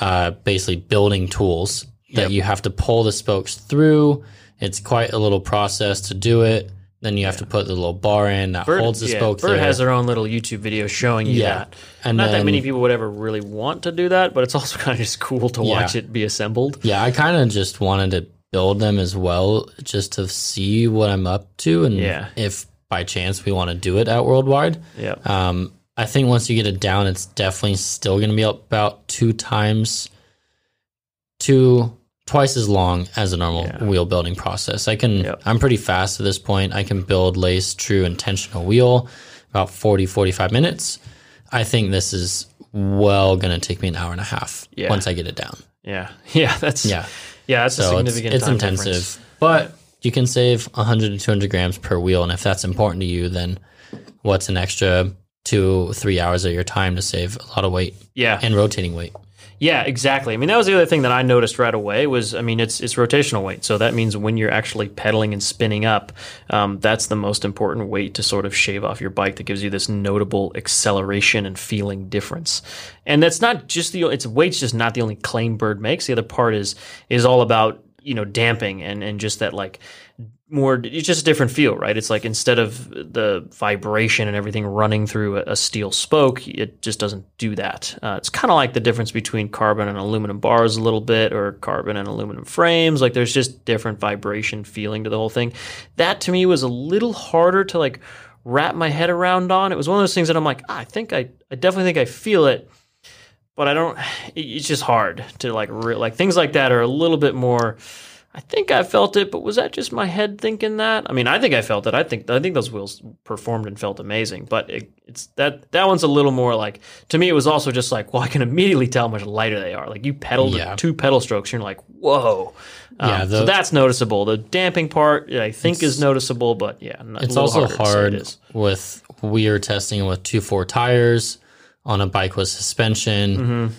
uh, basically building tools that Yep. you have to pull the spokes through. It's quite a little process to do it. Then you have to put the little bar in that Berd, holds the yeah, spoke Berd there. has their own little YouTube video showing you Yeah. that. And Not that many people would ever really want to do that, but it's also kind of just cool to Yeah. watch it be assembled. yeah, I kind of just wanted to build them as well, just to see what I'm up to, and Yeah. if by chance we want to do it at Worldwide. Yeah. Um, I think once you get it down, it's definitely still going to be about two times, two twice as long as a normal Yeah. wheel building process. I can, Yep. I'm pretty fast at this point. I can build lace, true, intentional wheel about 40, 45 minutes. I think this is well going to take me an hour and a half Yeah. once I get it down. Yeah. Yeah. That's Yeah. Yeah. That's a So it's, significant. it's time intensive, difference. but you can save 100 to 200 grams per wheel. And if that's important to you, then what's an extra two, three hours of your time to save a lot of weight Yeah. and rotating weight? Yeah, exactly. I mean, that was the other thing that I noticed right away was, I mean, it's it's rotational weight. So that means when you're actually pedaling and spinning up, um, that's the most important weight to sort of shave off your bike that gives you this notable acceleration and feeling difference. And that's not just the it's weight's just not the only claim Berd makes. The other part is is all about you know damping and and just that like more it's just a different feel right it's like instead of the vibration and everything running through a, steel spoke it just doesn't do that uh, it's kind of like the difference between carbon and aluminum bars a little bit or carbon and aluminum frames like there's just different vibration feeling to the whole thing that to me was a little harder to like wrap my head around on it was one of those things that i'm like ah, i think i i definitely think i feel it but I don't. It's just hard to like re- like things like that are a little bit more. I think I felt it, but was that just my head thinking that? I mean, I think I felt it. I think I think those wheels performed and felt amazing, but it, it's that that one's a little more like to me. It was also just like, well, I can immediately tell how much lighter they are. Like you pedal Yeah. two pedal strokes, you're like, whoa. Um, Yeah, so that's noticeable. The damping part, I think, is noticeable, but yeah, It's little also harder to say hard it with we are testing with two four tires on a bike with suspension Mm-hmm.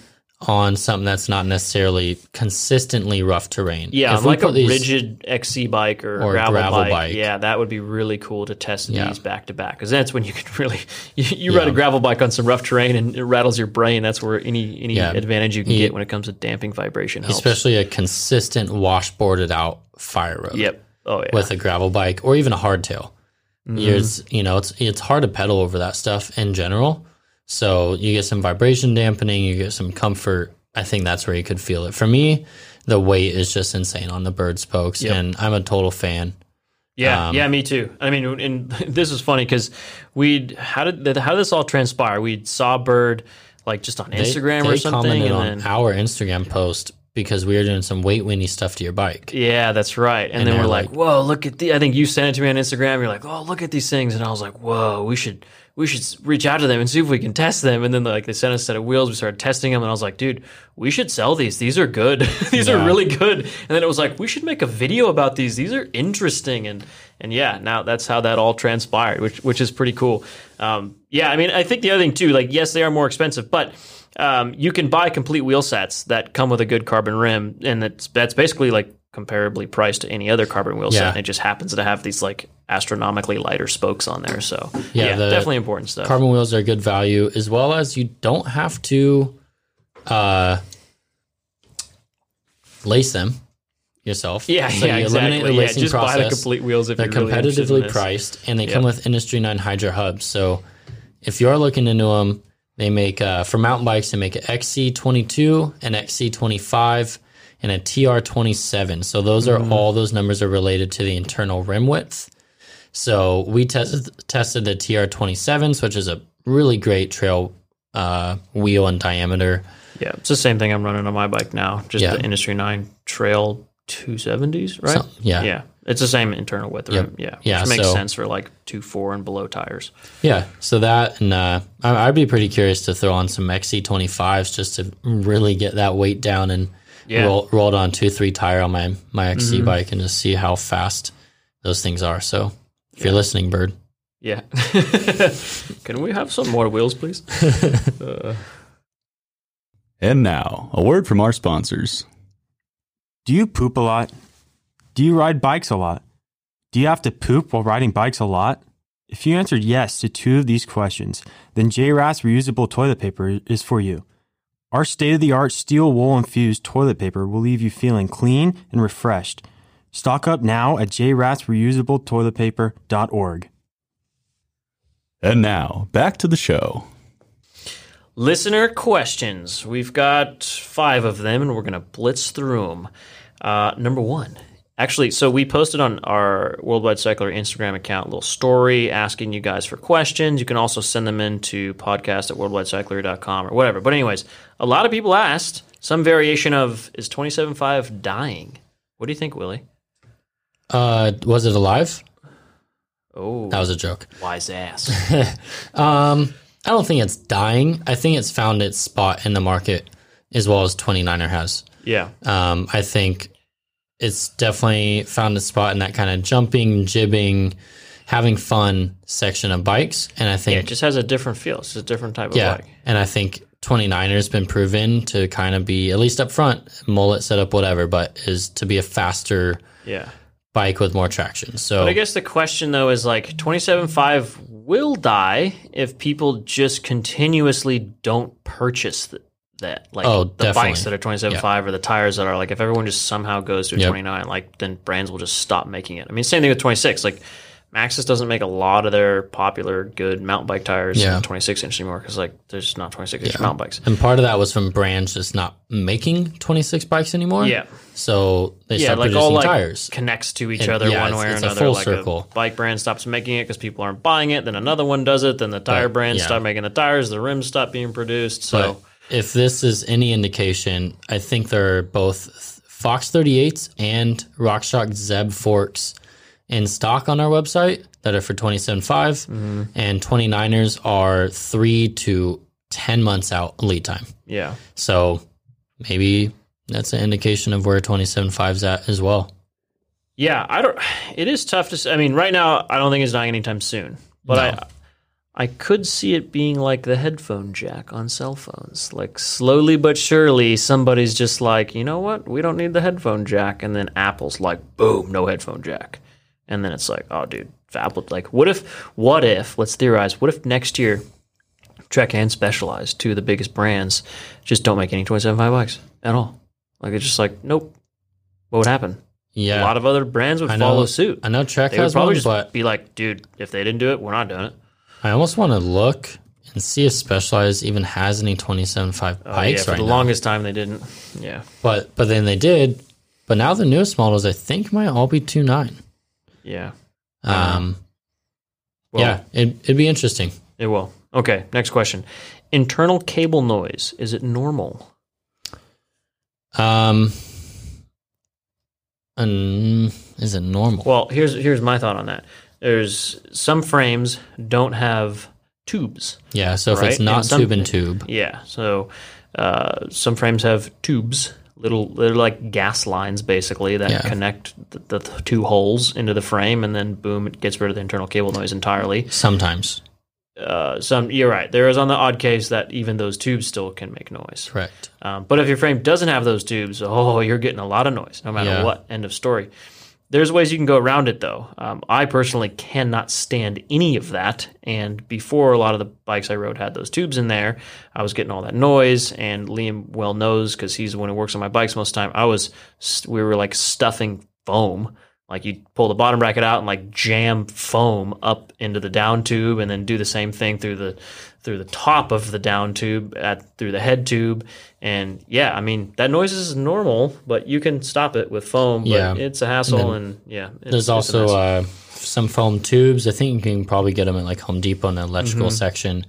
On something that's not necessarily consistently rough terrain. Yeah, If like a these- rigid XC bike or, Or gravel, gravel bike. bike. Yeah, that would be really cool to test Yeah. these back to back because that's when you can really you, you ride a gravel bike on some rough terrain and it rattles your brain. That's where any any Yeah. advantage you can He- get when it comes to damping vibration helps. especially a consistent washboarded out fire road. yep. Oh yeah. with a gravel bike or even a hardtail. Mm-hmm. It's you know it's it's hard to pedal over that stuff in general. So you get some vibration dampening, you get some comfort. I think that's where you could feel it. For me, the weight is just insane on the Berd spokes, Yep. and I'm a total fan. Yeah, Um, yeah, me too. I mean, and this is funny because we how did how did this all transpire? We saw Berd like just on Instagram they or something, commented and on then our Instagram post because we were doing some weight weenie stuff to your bike. yeah, that's right. And, And then we're like, like- whoa, look at the. I think you sent it to me on Instagram. You're like, oh, look at these things, and I was like, whoa, we should we should reach out to them and see if we can test them. And then like they sent us a set of wheels. We started testing them, and I was like, dude, we should sell these. These are good. these are really good. And then it was like, we should make a video about these. These are interesting. And and yeah, now that's how that all transpired, which which is pretty cool. Um, yeah, I mean, I think the other thing too, like, yes, they are more expensive, but um, you can buy complete wheel sets that come with a good carbon rim, and that's that's basically like comparably priced to any other carbon wheel set. Yeah. And it just happens to have these like astronomically lighter spokes on there. So yeah, Yeah, the definitely important stuff. Carbon wheels are good value, as well as you don't have to uh, lace them yourself. yeah, So yeah, you eliminate exactly. the Yeah, lacing just buy the complete wheels if They're really competitively this. priced, and they come with Industry Nine Hydra hubs. So if you're looking into them, they make uh, for mountain bikes. They make an XC22, and XC25, and a TR27. So those are Mm-hmm. all those numbers are related to the internal rim width. So we tested tested the TR27s, which is a really great trail uh, wheel and diameter. Yeah, it's the same thing I'm running on my bike now. Just Yeah. the Industry Nine Trail 270s, right? So- yeah. yeah, it's the same internal width. Yep. Yeah, Yeah, which makes so- sense for like two four and below tires. Yeah, so that and uh, I, I'd be pretty curious to throw on some XC25s just to really get that weight down and Yeah. Mm-hmm. roll, roll it on two three tire on my my XC bike and just see how fast those things are. So if you're listening, Berd, Yeah. Can we have some more wheels, please? uh. And now, a word from our sponsors. Do you poop a lot? Do you ride bikes a lot? Do you have to poop while riding bikes a lot? If you answered yes to two of these questions, then JRAS reusable toilet paper is for you. Our state of the art steel wool infused toilet paper will leave you feeling clean and refreshed. Stock up now at jrasreusabletoiletpaper.org. And now, back to the show. Listener questions. We've got five of them, and we're going to blitz through them. Uh, number one. Actually, so we posted on our Worldwide Cyclery Instagram account a little story asking you guys for questions. You can also send them in to podcast at worldwidecyclery.com or whatever. But, anyways, a lot of people asked some variation of is 27.5 dying? What do you think, Willie? uh, was it alive? Oh, That was a joke. wise ass. Um, I don't think it's dying. I think it's found its spot in the market as well as 29er has. yeah. Um, I think it's definitely found a spot in that kind of jumping, jibbing, having fun section of bikes. And I Yeah, think it just has a different feel. It's a different type Yeah, of bike. and I think 29er's been proven to kind of be at least up front, mullet setup, whatever, but is to be a faster Yeah. bike with more traction. So But I guess the question though is like 27.5 will die if people just continuously don't purchase that. Like Oh, the definitely. bikes that are 27.5 or the tires that are like, if everyone just somehow goes to a Yep. 29, like then brands will just stop making it. I mean, same thing with 26. Like Maxxis doesn't make a lot of their popular good mountain bike tires Yeah. in 26 inch anymore because like there's not 26 inch mountain bikes. and part of that was from brands just not making 26 bikes anymore. Yeah. So they yeah, stopped like producing all like tires. connects to each It- other yeah, one way or another. full like circle. a bike brand stops making it because people aren't buying it. Then another one does it. Then the tire But, brands yeah. stop making the tires. The rims stop being produced. So But if this is any indication, I think there are both Fox 38s and RockShox Zeb forks in stock on our website that are for 27.5 Mm-hmm. and 29ers are 3 to 10 months out lead time. yeah, So maybe that's an indication of where 27.5 is at as well. yeah. I don't. It is tough to. I mean, right now, I don't think it's dying anytime soon. But No. I, I could see it being like the headphone jack on cell phones. Like slowly but surely, somebody's just like, you know what? We don't need the headphone jack. And then Apple's like, boom, no headphone jack. And then it's like, oh, dude, Apple, like, what if, what if, let's theorize, what if next year Trek and Specialized, two of the biggest brands, just don't make any twenty-seven-five bikes at all? Like, it's just like, nope. What would happen? Yeah, A lot of other brands would know- follow suit. I know Trek They would probably one, just but be like, dude, if they didn't do it, we're not doing it. I almost want to look and see if Specialized even has any 27.5 Oh, bikes yeah, for right the now. longest time they didn't. Yeah, But but then they did. But now the newest models I think might all be 2.9. yeah. Um, Well, yeah, it, it'd be interesting. it will. Okay, next question. Internal cable noise is it normal? Um, um, is it normal? Well, here's here's my thought on that. There's some frames don't have tubes. yeah, so if right, it's not and some- tube and tube, Yeah, so uh, some frames have tubes, little they're like gas lines basically that Yeah. connect the, the two holes into the frame, and then boom, it gets rid of the internal cable noise entirely. sometimes. Uh, some you're right. There is on the odd case that even those tubes still can make noise. Correct. Um, but if your frame doesn't have those tubes, oh, you're getting a lot of noise, no matter Yeah. what. End of story. There's ways you can go around it, though. Um, I personally cannot stand any of that. And before a lot of the bikes I rode had those tubes in there, I was getting all that noise. And Liam well knows because he's the one who works on my bikes most of the time. I was, we were like stuffing foam. Like you pull the bottom bracket out and like jam foam up into the down tube, and then do the same thing through the through the top of the down tube at through the head tube. And yeah, I mean that noise is normal, but you can stop it with foam. But Yeah. it's a hassle, and, yeah, it's, There's also uh, some foam tubes. I think you can probably get them at like Home Depot in the electrical Mm-hmm. section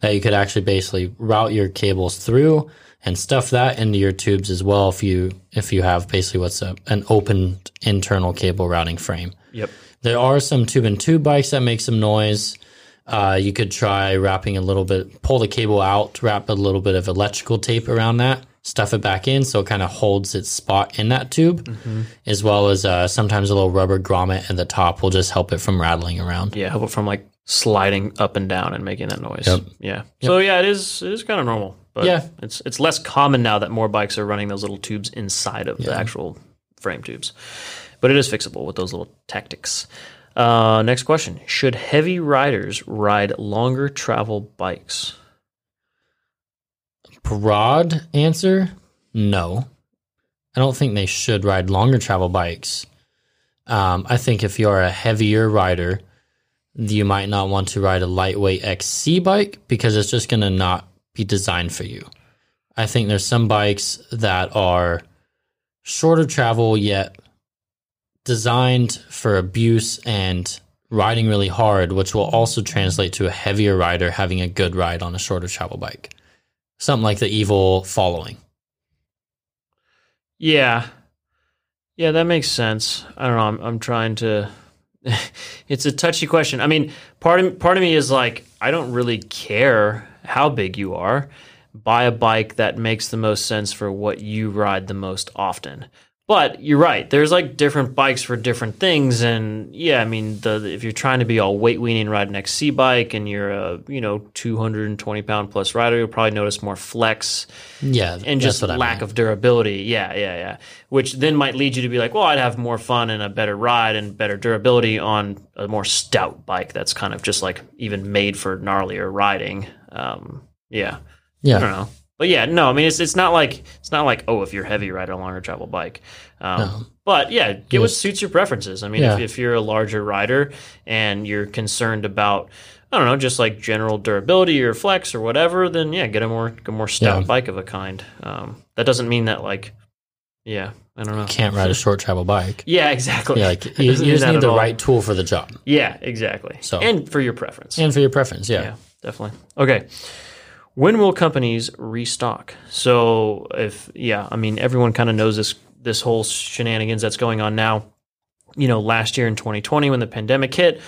that you could actually basically route your cables through and stuff that into your tubes as well if you if you have basically what's a, an open internal cable routing frame. yep. There are some tube and tube bikes that make some noise. Uh, you could try wrapping a little bit, pull the cable out, wrap a little bit of electrical tape around that, stuff it back in so it kind of holds its spot in that tube, Mm-hmm. as well as uh, sometimes a little rubber grommet at the top will just help it from rattling around. Yeah, help it from like sliding up and down and making that noise. Yep. Yeah. So yeah, it is it is kind of normal, but Yeah. it's it's less common now that more bikes are running those little tubes inside of the actual frame tubes. But it is fixable with those little tactics. Uh, next question: Should heavy riders ride longer travel bikes? Broad answer no. I don't think they should ride longer travel bikes. Um, I think if you're a heavier rider, you might not want to ride a lightweight XC bike because it's just going to not be designed for you. I think there's some bikes that are shorter travel yet designed for abuse and riding really hard, which will also translate to a heavier rider having a good ride on a shorter travel bike. Something like the Evil following. Yeah, yeah, that makes sense. I don't know. I'm, I'm trying to. it's a touchy question. I mean, part of part of me is like, I don't really care how big you are. Buy a bike that makes the most sense for what you ride the most often. But you're right. There's like different bikes for different things, and yeah, I mean, the if you're trying to be all weight weenie, ride an XC bike, and you're a you know 220 pound plus rider, you'll probably notice more flex Yeah, and just I lack mean. of durability. Yeah, yeah, yeah. Which then might lead you to be like, well, I'd have more fun and a better ride and better durability on a more stout bike that's kind of just like even made for gnarlier riding. Um, yeah, I Yeah, don't know. But yeah, no, I mean it's it's not like it's not like oh if you're heavy ride a longer travel bike. Um, No. But yeah, get what suits your preferences. I mean, Yeah. if, if you're a larger rider and you're concerned about I don't know, just like general durability or flex or whatever, then yeah, get a more a more stout Yeah. bike of a kind. Um, that doesn't mean that like, yeah, I don't know. You can't ride a short travel bike. Yeah, exactly. Yeah, like you, you just need the all. right tool for the job Yeah, exactly. So- and for your preference. and for your preference. Yeah, Yeah, definitely. Okay. When will companies restock? So if yeah, I mean everyone kind of knows this this whole shenanigans that's going on now. You know, last year in 2020 when the pandemic hit,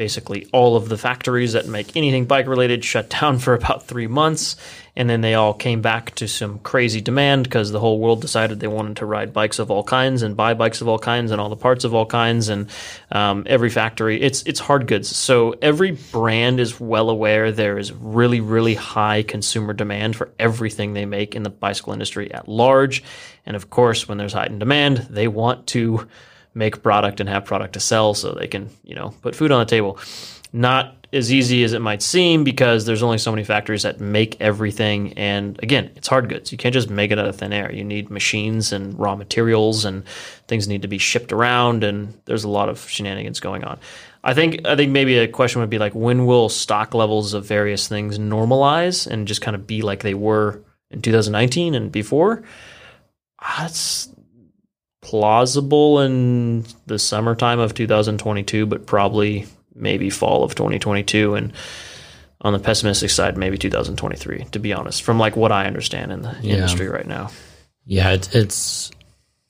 basically all of the factories that make anything bike related shut down for about three months. And then they all came back to some crazy demand because the whole world decided they wanted to ride bikes of all kinds and buy bikes of all kinds and all the parts of all kinds. And um, every factory, it's it's hard goods. So every brand is well aware there is really really high consumer demand for everything they make in the bicycle industry at large. And of course, when there's heightened demand, they want to make product and have product to sell so they can, you know, put food on the table. Not as easy as it might seem because there's only so many factories that make everything. And again, it's hard goods. You can't just make it out of thin air. You need machines and raw materials and things need to be shipped around and there's a lot of shenanigans going on. I think I think maybe a question would be like when will stock levels of various things normalize and just kind of be like they were in 2019 and before? That's plausible in the summertime of 2022, but probably maybe fall of 2022 and on the pessimistic side maybe 2023 to be honest from like what i understand in the Yeah. industry right now Yeah, it, it's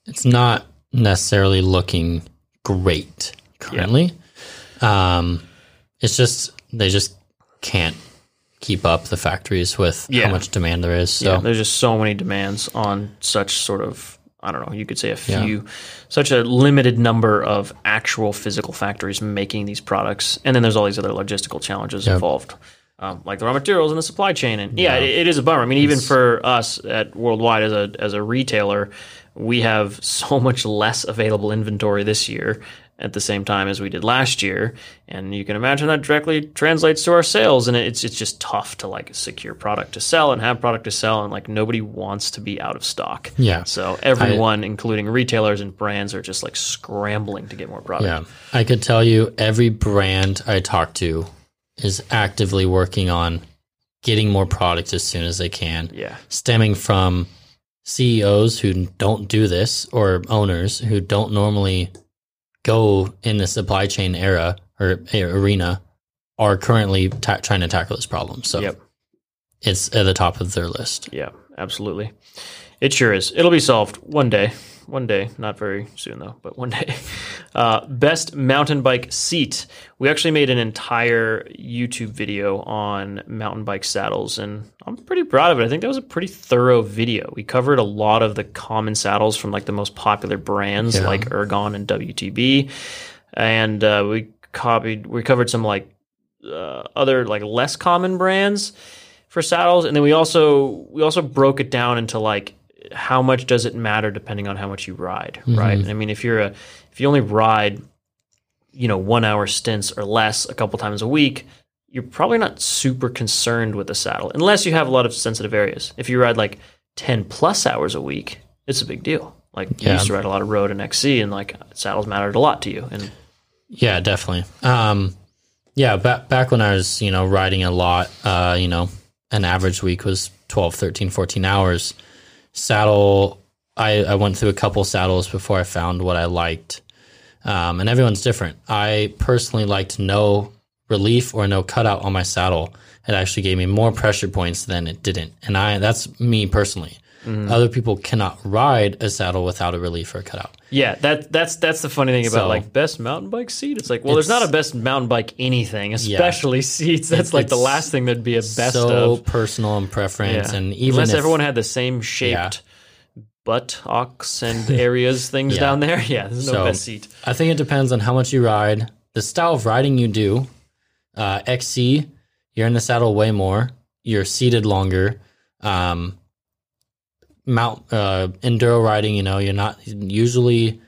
it's not necessarily looking great currently. Um, it's just they just can't keep up the factories with Yeah. how much demand there is. So yeah, there's just so many demands on such sort of I don't know, you could say a Yeah. few, such a limited number of actual physical factories making these products, and then there's all these other logistical challenges Yep. involved, um, like the raw materials and the supply chain. And yeah, it, it is a bummer. I mean, even for us at Worldwide as a as a retailer, we have so much less available inventory this year at the same time as we did last year, and you can imagine that directly translates to our sales. And it's it's just tough to like secure product to sell and have product to sell, and like nobody wants to be out of stock. Yeah. So everyone, including retailers and brands, are just like scrambling to get more product. yeah, I could tell you every brand I talk to is actively working on getting more product as soon as they can. Yeah. stemming from CEOs who don't do this or owners who don't normally go in the supply chain era or arena are currently ta- trying to tackle this problem. So Yep. it's at the top of their list. Yeah, absolutely. It sure is. It'll be solved one day. One day, not very soon though, but one day. Uh, best mountain bike seat. We actually made an entire YouTube video on mountain bike saddles, and I'm pretty proud of it. I think that was a pretty thorough video. We covered a lot of the common saddles from like the most popular brands Yeah. like Ergon and WTB, and uh, we copied. We covered some like uh, other like less common brands for saddles and then we also we also broke it down into like how much does it matter depending on how much you ride right i mean if you're a if you only ride you know one hour stints or less a couple times a week you're probably not super concerned with the saddle unless you have a lot of sensitive areas if you ride like 10 plus hours a week it's a big deal like you used to ride a lot of road and xc and like saddles mattered a lot to you and Yeah, definitely. Um, yeah, back back when I was, you know, riding a lot, uh, you know, an average week was 12, 13, 14 hours. Saddle, I, I went through a couple saddles before I found what I liked. Um, and everyone's different. I personally liked no relief or no cutout on my saddle. It actually gave me more pressure points than it didn't. And I that's me personally. Other people cannot ride a saddle without a relief or a cutout. Yeah, that that's that's the funny thing about So- like best mountain bike seat. It's like, well, there's not a best mountain bike anything, especially seats. That's It- like the last thing that'd be a best so of. personal and preference, Yeah. and even unless if, everyone had the same shaped buttocks and areas things Yeah. down there. Yeah, there's no So- best seat. I think it depends on how much you ride, the style of riding you do. Uh, XC, you're in the saddle way more. You're seated longer. Um, mount uh, enduro riding, you know, you're not usually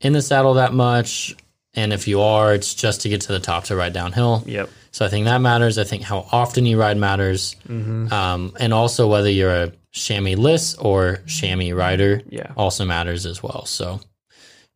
in the saddle that much, and if you are, it's just to get to the top to ride downhill. Yep. So I think that matters. I think how often you ride matters, um, and also whether you're a chamois list or chamois rider Yeah. also matters as well. So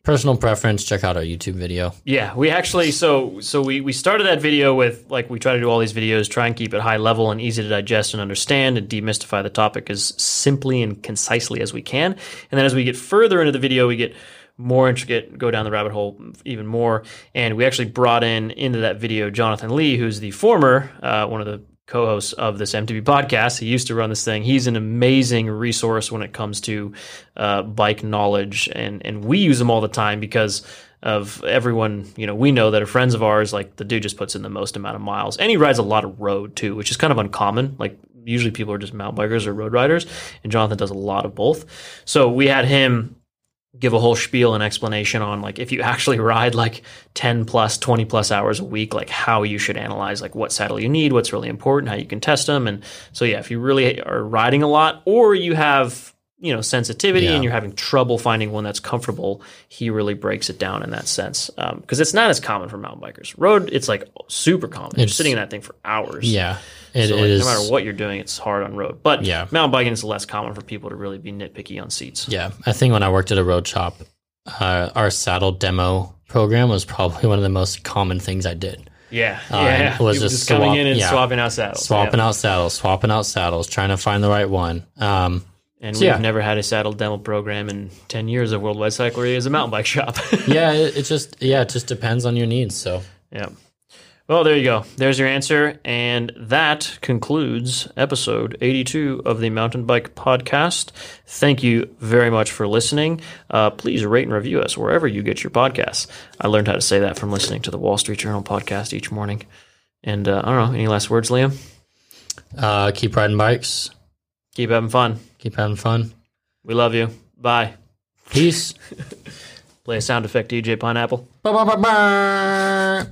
personal preference. Check out our YouTube video. Yeah, we actually so so we we started that video with like we try to do all these videos, try and keep it high level and easy to digest and understand, and demystify the topic as simply and concisely as we can. And then as we get further into the video, we get more intricate, go down the rabbit hole even more. And we actually brought in into that video Jonathan Lee, who's the former uh, one of the co-hosts of this MTB podcast. He used to run this thing. He's an amazing resource when it comes to uh, bike knowledge, and and we use him all the time because of everyone, you know, we know that are friends of ours, like the dude just puts in the most amount of miles. And he rides a lot of road too, which is kind of uncommon. Like usually people are just mountain bikers or road riders, and Jonathan does a lot of both. So we had him give a whole spiel and explanation on like if you actually ride like 10 plus 20 plus hours a week like how you should analyze like what saddle you need what's really important how you can test them and so yeah if you really are riding a lot or you have you know sensitivity Yeah. and you're having trouble finding one that's comfortable he really breaks it down in that sense um, because it's not as common for mountain bikers. Road it's like super common. You're sitting in that thing for hours. Yeah, it so like, is. no matter what you're doing it's hard on road but Yeah. mountain biking is less common for people to really be nitpicky on seats Yeah, I think when I worked at a road shop, uh, our saddle demo program was probably one of the most common things I did. Yeah, Uh, yeah. it was People just coming in and yeah. swapping out saddles, Swapping yeah. out saddles, swapping out saddles, trying to find the right one. Um, And So, we've yeah. never had a saddle demo program in ten years of Worldwide Cyclery as a mountain bike shop. yeah, it, it just yeah, it just depends on your needs. So yeah. Well, there you go. There's your answer, and that concludes episode 82 of the Mountain Bike Podcast. Thank you very much for listening. Uh, please rate and review us wherever you get your podcasts. I learned how to say that from listening to the Wall Street Journal podcast each morning. And uh, I don't know, any last words, Liam? uh, keep riding bikes, Keep having fun. keep having fun. We love you. Bye. Peace. Play a sound effect, DJ Pineapple. Ba-ba-ba-ba.